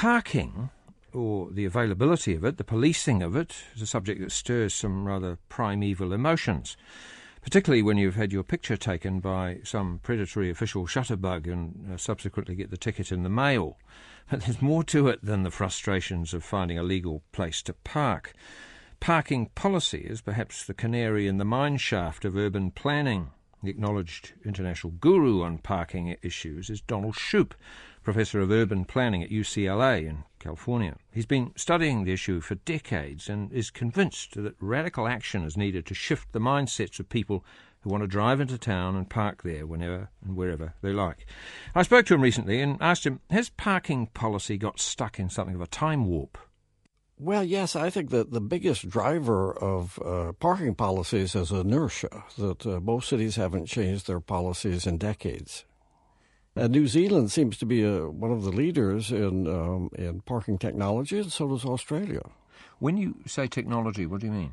parking, or the availability of it, the policing of it, is a subject that stirs some rather primeval emotions particularly when you've had your picture taken by some predatory official shutterbug and uh, subsequently get the ticket in the mail. But there's more to it than the frustrations of finding a legal place to park. Parking policy is perhaps the canary in the mine shaft of urban planning. The acknowledged international guru on parking issues is Donald Shoup, professor of urban planning at UCLA in California. He's been studying the issue for decades and is convinced that radical action is needed to shift the mindsets of people who want to drive into town and park there whenever and wherever they like. I spoke to him recently and asked him, has parking policy got stuck in something of a time warp? Well, yes, I think that the biggest driver of uh, parking policies is inertia, that uh, most cities haven't changed their policies in decades. Uh, New Zealand seems to be a, uh, one of the leaders in um, in parking technology, and so does Australia. When you say technology, what do you mean?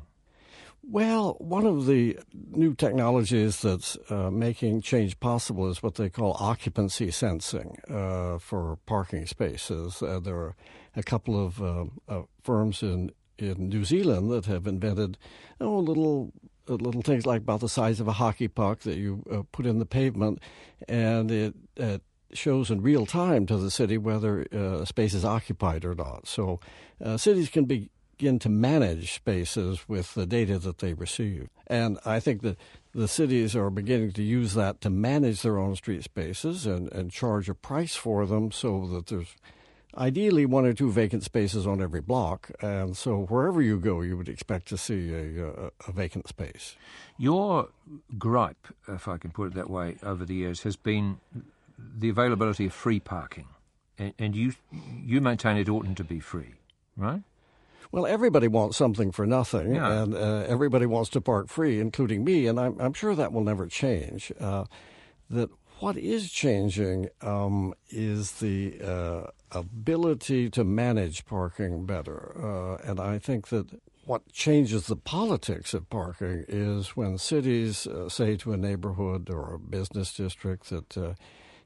Well, one of the new technologies that's uh, making change possible is what they call occupancy sensing uh, for parking spaces. Uh, there are a couple of uh, firms in in New Zealand that have invented oh, little little things like about the size of a hockey puck that you uh, put in the pavement, and it, it, shows in real time to the city whether uh, space is occupied or not. So uh, cities can begin to manage spaces with the data that they receive. And I think that the cities are beginning to use that to manage their own street spaces and, and charge a price for them so that there's ideally one or two vacant spaces on every block. And so wherever you go, you would expect to see a, a, a, vacant space. Your gripe, if I can put it that way, over the years has been the availability of free parking. And, and you, you maintain it oughtn't to be free, right? Well, everybody wants something for nothing, yeah. and uh, everybody wants to park free, including me, and I'm, I'm sure that will never change. Uh, that what is changing um, is the uh, ability to manage parking better. Uh, and I think that what changes the politics of parking is when cities uh, say to a neighborhood or a business district that uh,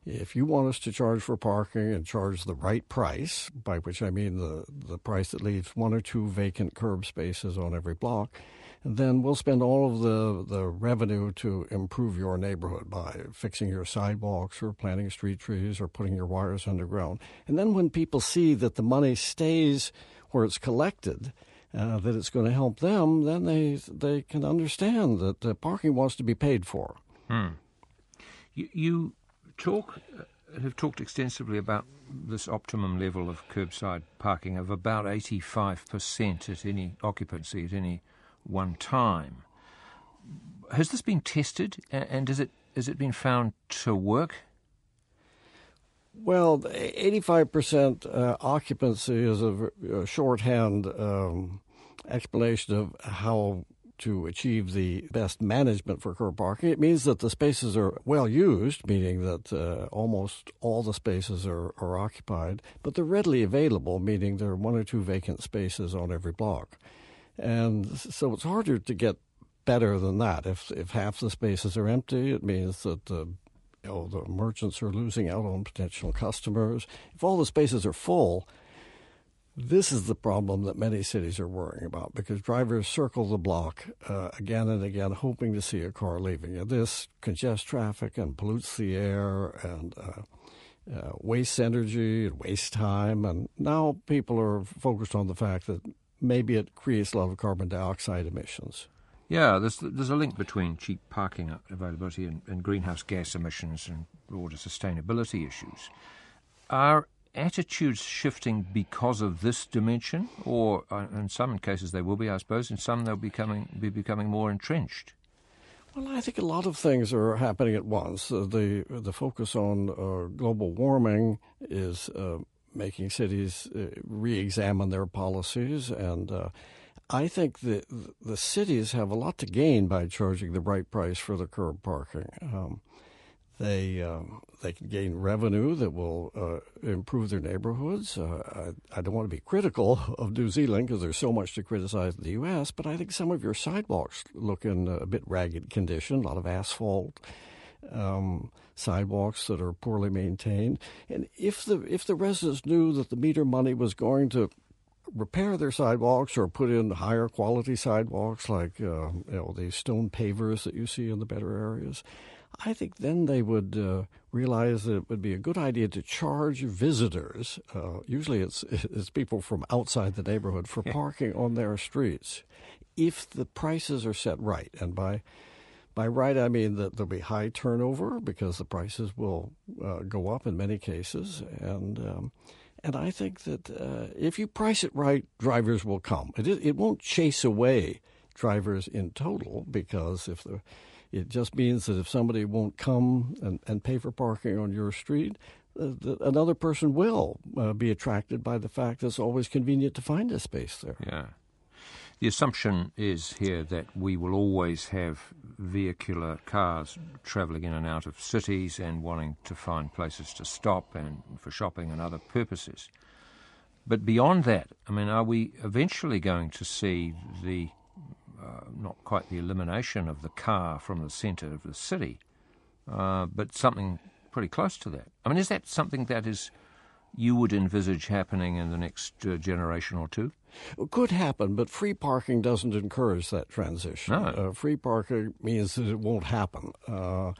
if you want us to charge for parking and charge the right price, by which I mean the, the price that leaves one or two vacant curb spaces on every block, then we'll spend all of the, the revenue to improve your neighborhood by fixing your sidewalks or planting street trees or putting your wires underground. And then when people see that the money stays where it's collected, uh, that it's going to help them, then they they can understand that the parking wants to be paid for. Hmm. You, you talk uh, have talked extensively about this optimum level of curbside parking of about eighty five percent at any occupancy at any one time. Has this been tested, and has it has it been found to work? Well, 85% uh, occupancy is a, a shorthand um, explanation of how to achieve the best management for curb parking. It means that the spaces are well used, meaning that uh, almost all the spaces are, are occupied, but they're readily available, meaning there are one or two vacant spaces on every block. And so it's harder to get better than that. If if half the spaces are empty, it means that the you know, the merchants are losing out on potential customers. If all the spaces are full, this is the problem that many cities are worrying about because drivers circle the block uh, again and again, hoping to see a car leaving. And this congests traffic and pollutes the air and uh, uh, wastes energy and wastes time. And now people are focused on the fact that maybe it creates a lot of carbon dioxide emissions. Yeah, there's there's a link between cheap parking availability and, and greenhouse gas emissions and broader sustainability issues. Are attitudes shifting because of this dimension, or uh, in some cases they will be, I suppose. In some they'll be becoming be becoming more entrenched. Well, I think a lot of things are happening at once. Uh, the the focus on uh, global warming is uh, making cities uh, re-examine their policies and uh, I think that the cities have a lot to gain by charging the right price for the curb parking. Um, they um, they can gain revenue that will uh, improve their neighborhoods. Uh, I, I, don't want to be critical of New Zealand because there's so much to criticize in the U.S., but I think some of your sidewalks look in a bit ragged condition, a lot of asphalt. Um, sidewalks that are poorly maintained. And if the if the residents knew that the meter money was going to repair their sidewalks or put in higher quality sidewalks like uh, you know the stone pavers that you see in the better areas, I think then they would uh, realize that it would be a good idea to charge visitors. Uh, usually, it's it's people from outside the neighborhood for parking on their streets, if the prices are set right. And by by right, I mean that there'll be high turnover because the prices will uh, go up in many cases, and um, and I think that uh, if you price it right, drivers will come. It it won't chase away drivers in total because if the it just means that if somebody won't come and, and pay for parking on your street, uh, the, another person will uh, be attracted by the fact that it's always convenient to find a space there. Yeah. The assumption is here that we will always have vehicular cars travelling in and out of cities and wanting to find places to stop and for shopping and other purposes. But beyond that, I mean, are we eventually going to see the uh, not quite the elimination of the car from the centre of the city, uh, but something pretty close to that. I mean, is that something that is you would envisage happening in the next uh, generation or two? Could happen, but free parking doesn't encourage that transition. No. Uh, free parking means that it won't happen. Uh,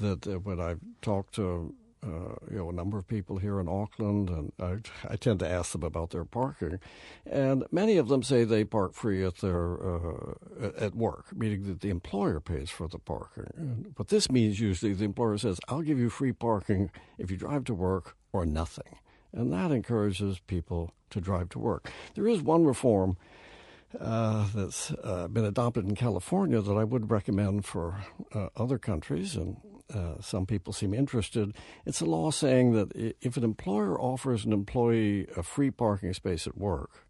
that uh, when I talk to uh, you know a number of people here in Auckland, and I, I, tend to ask them about their parking, and many of them say they park free at their uh, at work, meaning that the employer pays for the parking. But this means usually the employer says, "I'll give you free parking if you drive to work or nothing," and that encourages people to drive to work. There is one reform. Uh, that's uh, been adopted in California that I would recommend for uh, other countries, and uh, some people seem interested. It's a law saying that if an employer offers an employee a free parking space at work,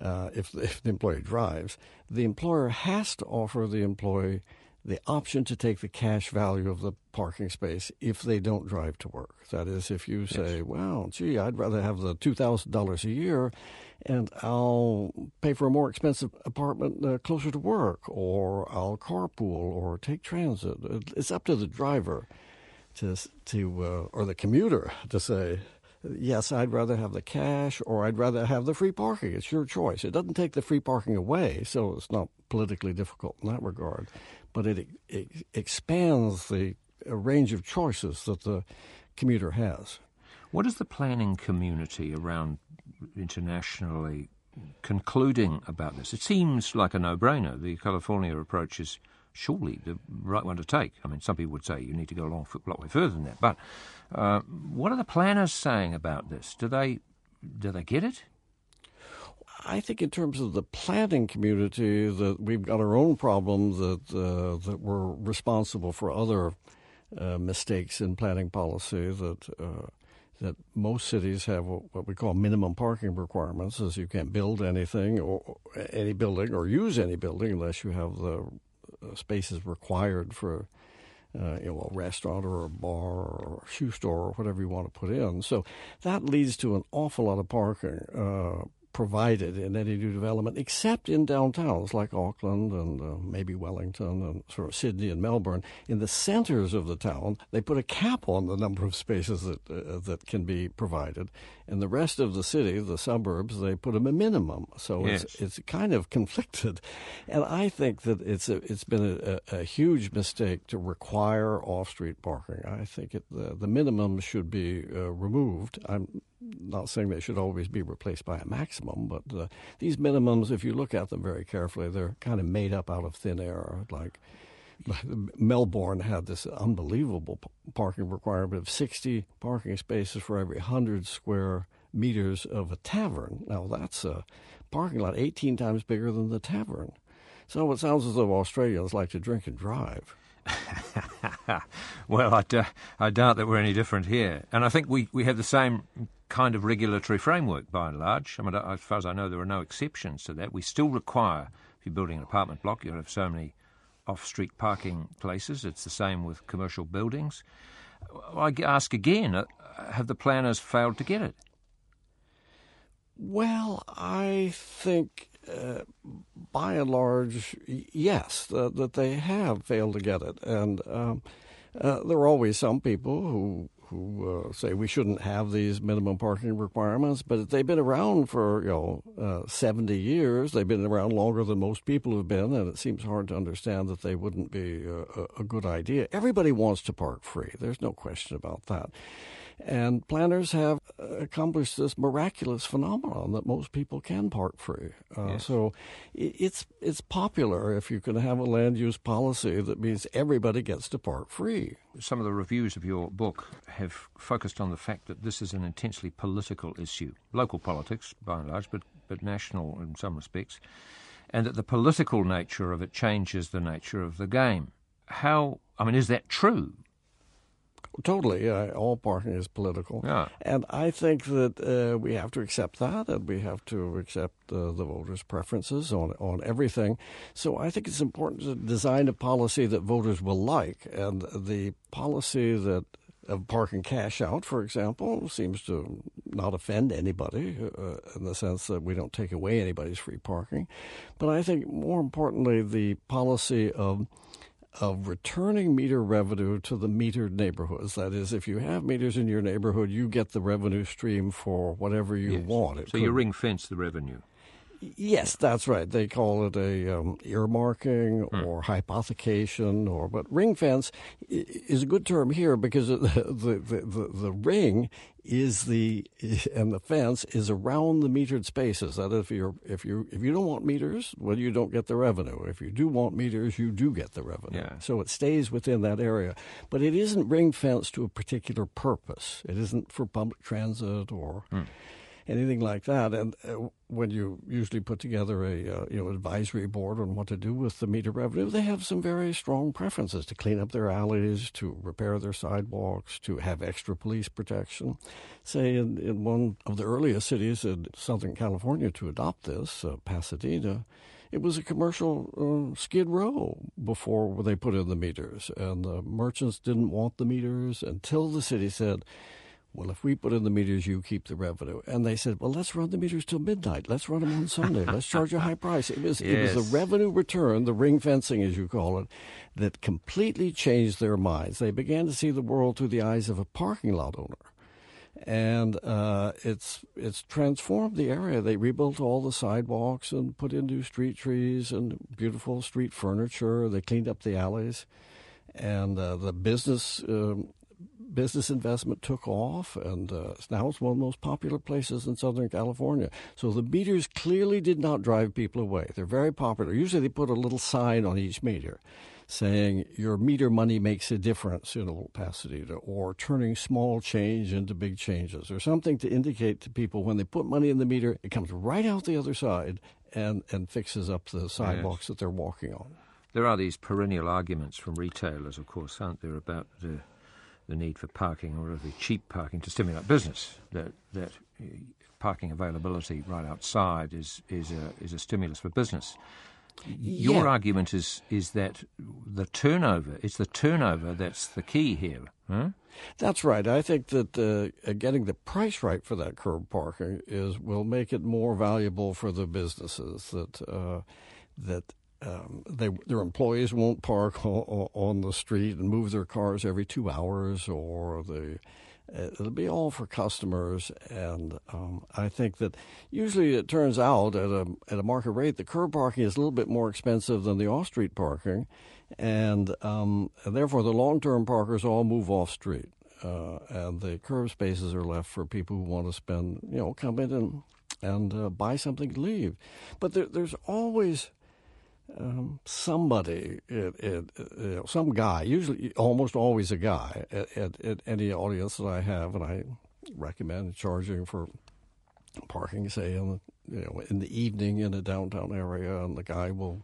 uh, if, if the employee drives, the employer has to offer the employee the option to take the cash value of the parking space if they don't drive to work. That is, if you say, yes. well, gee, I'd rather have the $2,000 a year and I'll pay for a more expensive apartment uh, closer to work, or I'll carpool or take transit. It's up to the driver to, to uh, or the commuter to say, yes, I'd rather have the cash or I'd rather have the free parking. It's your choice. It doesn't take the free parking away, so it's not politically difficult in that regard but it, it expands the range of choices that the commuter has. What is the planning community around internationally concluding about this? It seems like a no brainer. The California approach is surely the right one to take. I mean, some people would say you need to go a long lot way further than that. But uh, what are the planners saying about this? Do they do they get it? I think in terms of the planning community, that we've got our own problems that uh, that we're responsible for other uh, mistakes in planning policy that. Uh, that most cities have what we call minimum parking requirements, as you can't build anything or any building or use any building unless you have the uh, spaces required for uh, you know, a restaurant or a bar or a shoe store or whatever you want to put in. So that leads to an awful lot of parking. Uh, provided in any new development, except in downtowns like Auckland and uh, maybe Wellington and sort of Sydney and Melbourne. In the centers of the town, they put a cap on the number of spaces that uh, that can be provided. In the rest of the city, the suburbs, they put a minimum. So yes. it's it's kind of conflicted, and I think that it's a, it's been a, a huge mistake to require off-street parking. I think it, the the minimum should be uh, removed. I'm not saying they should always be replaced by a maximum, but uh, these minimums, if you look at them very carefully, they're kind of made up out of thin air. Like, Melbourne had this unbelievable parking requirement of 60 parking spaces for every 100 square meters of a tavern. Now, that's a parking lot 18 times bigger than the tavern. So it sounds as though Australians like to drink and drive. well, I, d- I doubt that we're any different here. And I think we, we have the same kind of regulatory framework by and large. I mean, as far as I know, there are no exceptions to that. We still require, if you're building an apartment block, you have so many off street parking places. It's the same with commercial buildings. I ask again uh, have the planners failed to get it? Well, I think uh, by and large, yes, that they have failed to get it. And um, Uh, there are always some people who who uh, say we shouldn't have these minimum parking requirements, but they've been around for you know uh, 70 years. They've been around longer than most people have been, and it seems hard to understand that they wouldn't be a, a good idea. Everybody wants to park free. There's no question about that. And planners have accomplished this miraculous phenomenon that most people can park free. Uh, yes. So it's it's popular if you can have a land use policy that means everybody gets to park free. Some of the reviews of your book have focused on the fact that this is an intensely political issue, local politics by and large, but but national in some respects, and that the political nature of it changes the nature of the game. How I mean, is that true? Totally. Uh, all parking is political. Yeah. And I think that uh, we have to accept that and we have to accept uh, the voters' preferences on, on everything. So I think it's important to design a policy that voters will like. And the policy that of parking cash out, for example, seems to not offend anybody uh, in the sense that we don't take away anybody's free parking. But I think more importantly, the policy of of returning meter revenue to the metered neighborhoods. That is, if you have meters in your neighborhood, you get the revenue stream for whatever you yes. want. It so could, you ring fence the revenue. Yes, that's right. They call it a um, earmarking hmm. or hypothecation, or but ring fence is a good term here because the the, the, the ring is the and the fence is around the metered spaces. That if you if you if you don't want meters, well, you don't get the revenue. If you do want meters, you do get the revenue. Yeah. So it stays within that area, but it isn't ring fenced to a particular purpose. It isn't for public transit or. Hmm anything like that. And uh, when you usually put together a uh, you know advisory board on what to do with the meter revenue, they have some very strong preferences to clean up their alleys, to repair their sidewalks, to have extra police protection. Say in, in one of the earliest cities in Southern California to adopt this, uh, Pasadena it was a commercial uh, skid row before they put in the meters, and the merchants didn't want the meters until the city said, well, if we put in the meters, you keep the revenue. And they said, well, let's run the meters till midnight. Let's run them on Sunday. let's charge a high price. It was, yes. it was the revenue return, the ring fencing, as you call it, that completely changed their minds. They began to see the world through the eyes of a parking lot owner. And uh, it's it's transformed the area. They rebuilt all the sidewalks and put in new street trees and beautiful street furniture. They cleaned up the alleys, and uh, the business um, business investment took off, and uh, now it's one of the most popular places in Southern California. So the meters clearly did not drive people away. They're very popular. Usually they put a little sign on each meter saying your meter money makes a difference in old Pasadena, or turning small change into big changes, or something to indicate to people when they put money in the meter, it comes right out the other side and, and fixes up the sidewalks yes. that they're walking on. There are these perennial arguments from retailers, of course, aren't there, about the the need for parking or the cheap parking to stimulate business. That that uh, parking availability right outside is is a is a stimulus for business. Your yeah. argument is is that the turnover it's the turnover that's the key here. Huh? That's right. I think that uh, getting the price right for that curb parking is will make it more valuable for the businesses that uh, that um, they, their employees won't park on, on, the street and move their cars every two hours, or the uh, it'll be all for customers. And um, I think that usually it turns out at a at a market rate, the curb parking is a little bit more expensive than the off street parking, and, um, and therefore the long term parkers all move off street. Uh, and the curb spaces are left for people who want to spend, you know, come in and and uh, buy something to leave. But there, there's always um, somebody, it, it, you know, some guy, usually almost always a guy at, at, at, any audience that I have, and I recommend charging for parking, say in the you know in the evening in a downtown area, and the guy will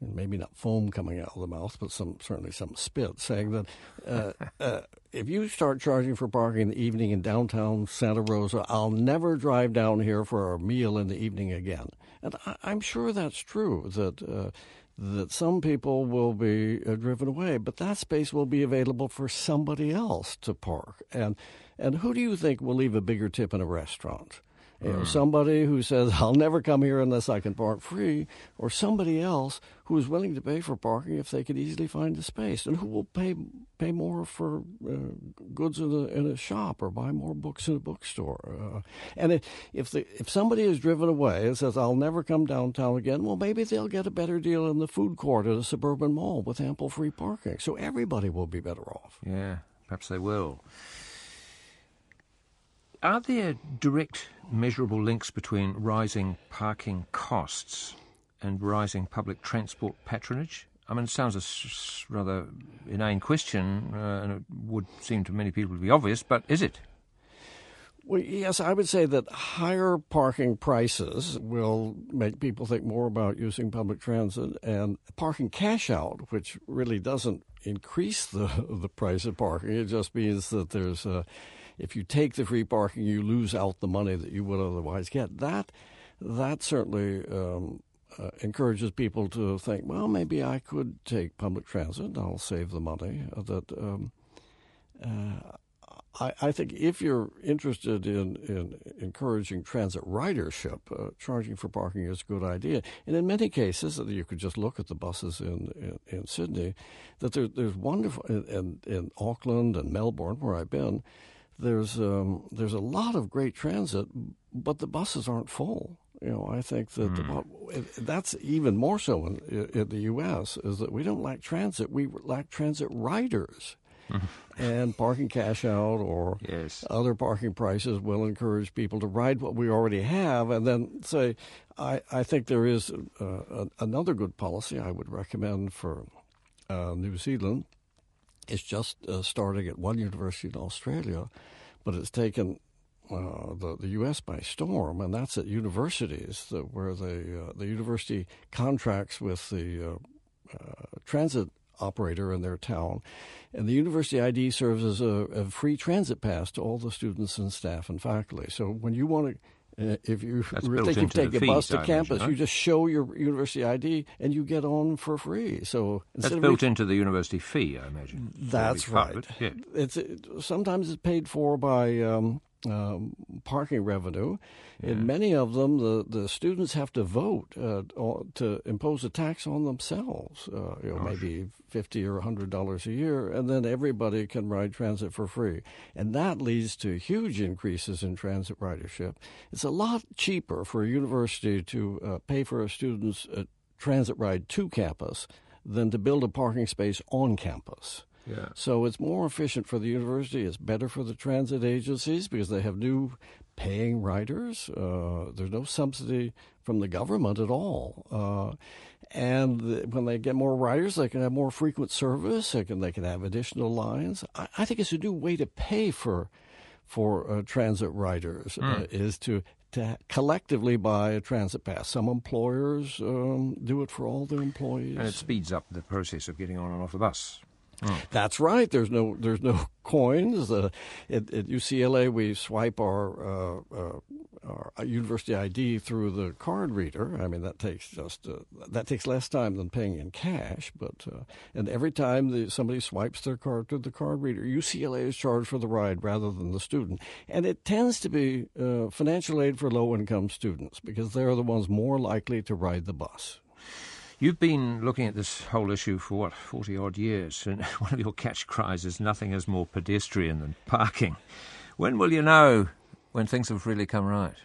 maybe not foam coming out of the mouth, but some certainly some spit, saying that uh, uh, if you start charging for parking in the evening in downtown Santa Rosa, I'll never drive down here for a meal in the evening again. And I, am sure that's true that. Uh, that some people will be uh, driven away, but that space will be available for somebody else to park. And and who do you think will leave a bigger tip in a restaurant? You know, somebody who says, I'll never come here unless I can park free, or somebody else who is willing to pay for parking if they could easily find a space, and who will pay pay more for uh, goods in a, in a shop or buy more books in a bookstore. Uh, and if, if, the, if somebody is driven away and says, I'll never come downtown again, well, maybe they'll get a better deal in the food court at a suburban mall with ample free parking. So everybody will be better off. Yeah, perhaps they will. Are there direct measurable links between rising parking costs and rising public transport patronage? I mean, it sounds a rather inane question, uh, and it would seem to many people to be obvious, but is it? Well, yes, I would say that higher parking prices will make people think more about using public transit, and parking cash out, which really doesn't increase the the price of parking. It just means that there's a if you take the free parking, you lose out the money that you would otherwise get. That that certainly um, uh, encourages people to think, well, maybe I could take public transit. I'll save the money. Uh, that um, uh, I, I, think if you're interested in, in encouraging transit ridership, uh, charging for parking is a good idea. And in many cases, you could just look at the buses in, in, in Sydney, that there, there's wonderful, in, in Auckland and Melbourne, where I've been, there's um, there's a lot of great transit, but the buses aren't full. You know, I think that mm. the, that's even more so in, in, the U.S. is that we don't lack transit; we lack transit riders. and parking cash out or yes. other parking prices will encourage people to ride what we already have and then say, I, I think there is uh, another good policy I would recommend for uh, New Zealand it's just uh, starting at one university in Australia, but it's taken uh, the the U.S. by storm, and that's at universities that, where the uh, the university contracts with the uh, uh, transit operator in their town, and the university ID serves as a, a, free transit pass to all the students and staff and faculty. So when you want to uh, if you That's think you take a bus to I campus, imagine, huh? you just show your university ID and you get on for free. So that's built into the university fee, I imagine. That's right. Yeah. It's it, sometimes it's paid for by um, um, parking revenue. Yeah. In many of them, the, the students have to vote uh, to impose a tax on themselves. Uh, you know, maybe fifty or hundred dollars a year, and then everybody can ride transit for free, and that leads to huge increases in transit ridership. It's a lot cheaper for a university to uh, pay for a student's uh, transit ride to campus than to build a parking space on campus. Yeah. So it's more efficient for the university. It's better for the transit agencies because they have new paying riders. Uh, there's no subsidy from the government at all. Uh, and the, when they get more riders, they can have more frequent service. They can they can have additional lines. I, I think it's a new way to pay for for uh, transit riders mm. is to to collectively buy a transit pass. Some employers um, do it for all their employees, and it speeds up the process of getting on and off the bus. Oh. That's right. There's no there's no coins. Uh, at, at, UCLA, we swipe our, uh, uh, our, university ID through the card reader. I mean, that takes just uh, that takes less time than paying in cash. But uh, and every time the, somebody swipes their card through the card reader, UCLA is charged for the ride rather than the student. And it tends to be uh, financial aid for low income students because they're the ones more likely to ride the bus. You've been looking at this whole issue for what, 40 odd years, and one of your catch cries is nothing is more pedestrian than parking. When will you know when things have really come right?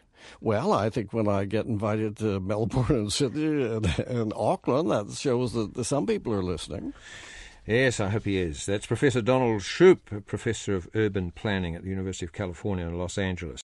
Well, I think when I get invited to Melbourne and Sydney and, and Auckland, that shows that some people are listening. Yes, I hope he is. That's Professor Donald Shoup, Professor of Urban Planning at the University of California in Los Angeles.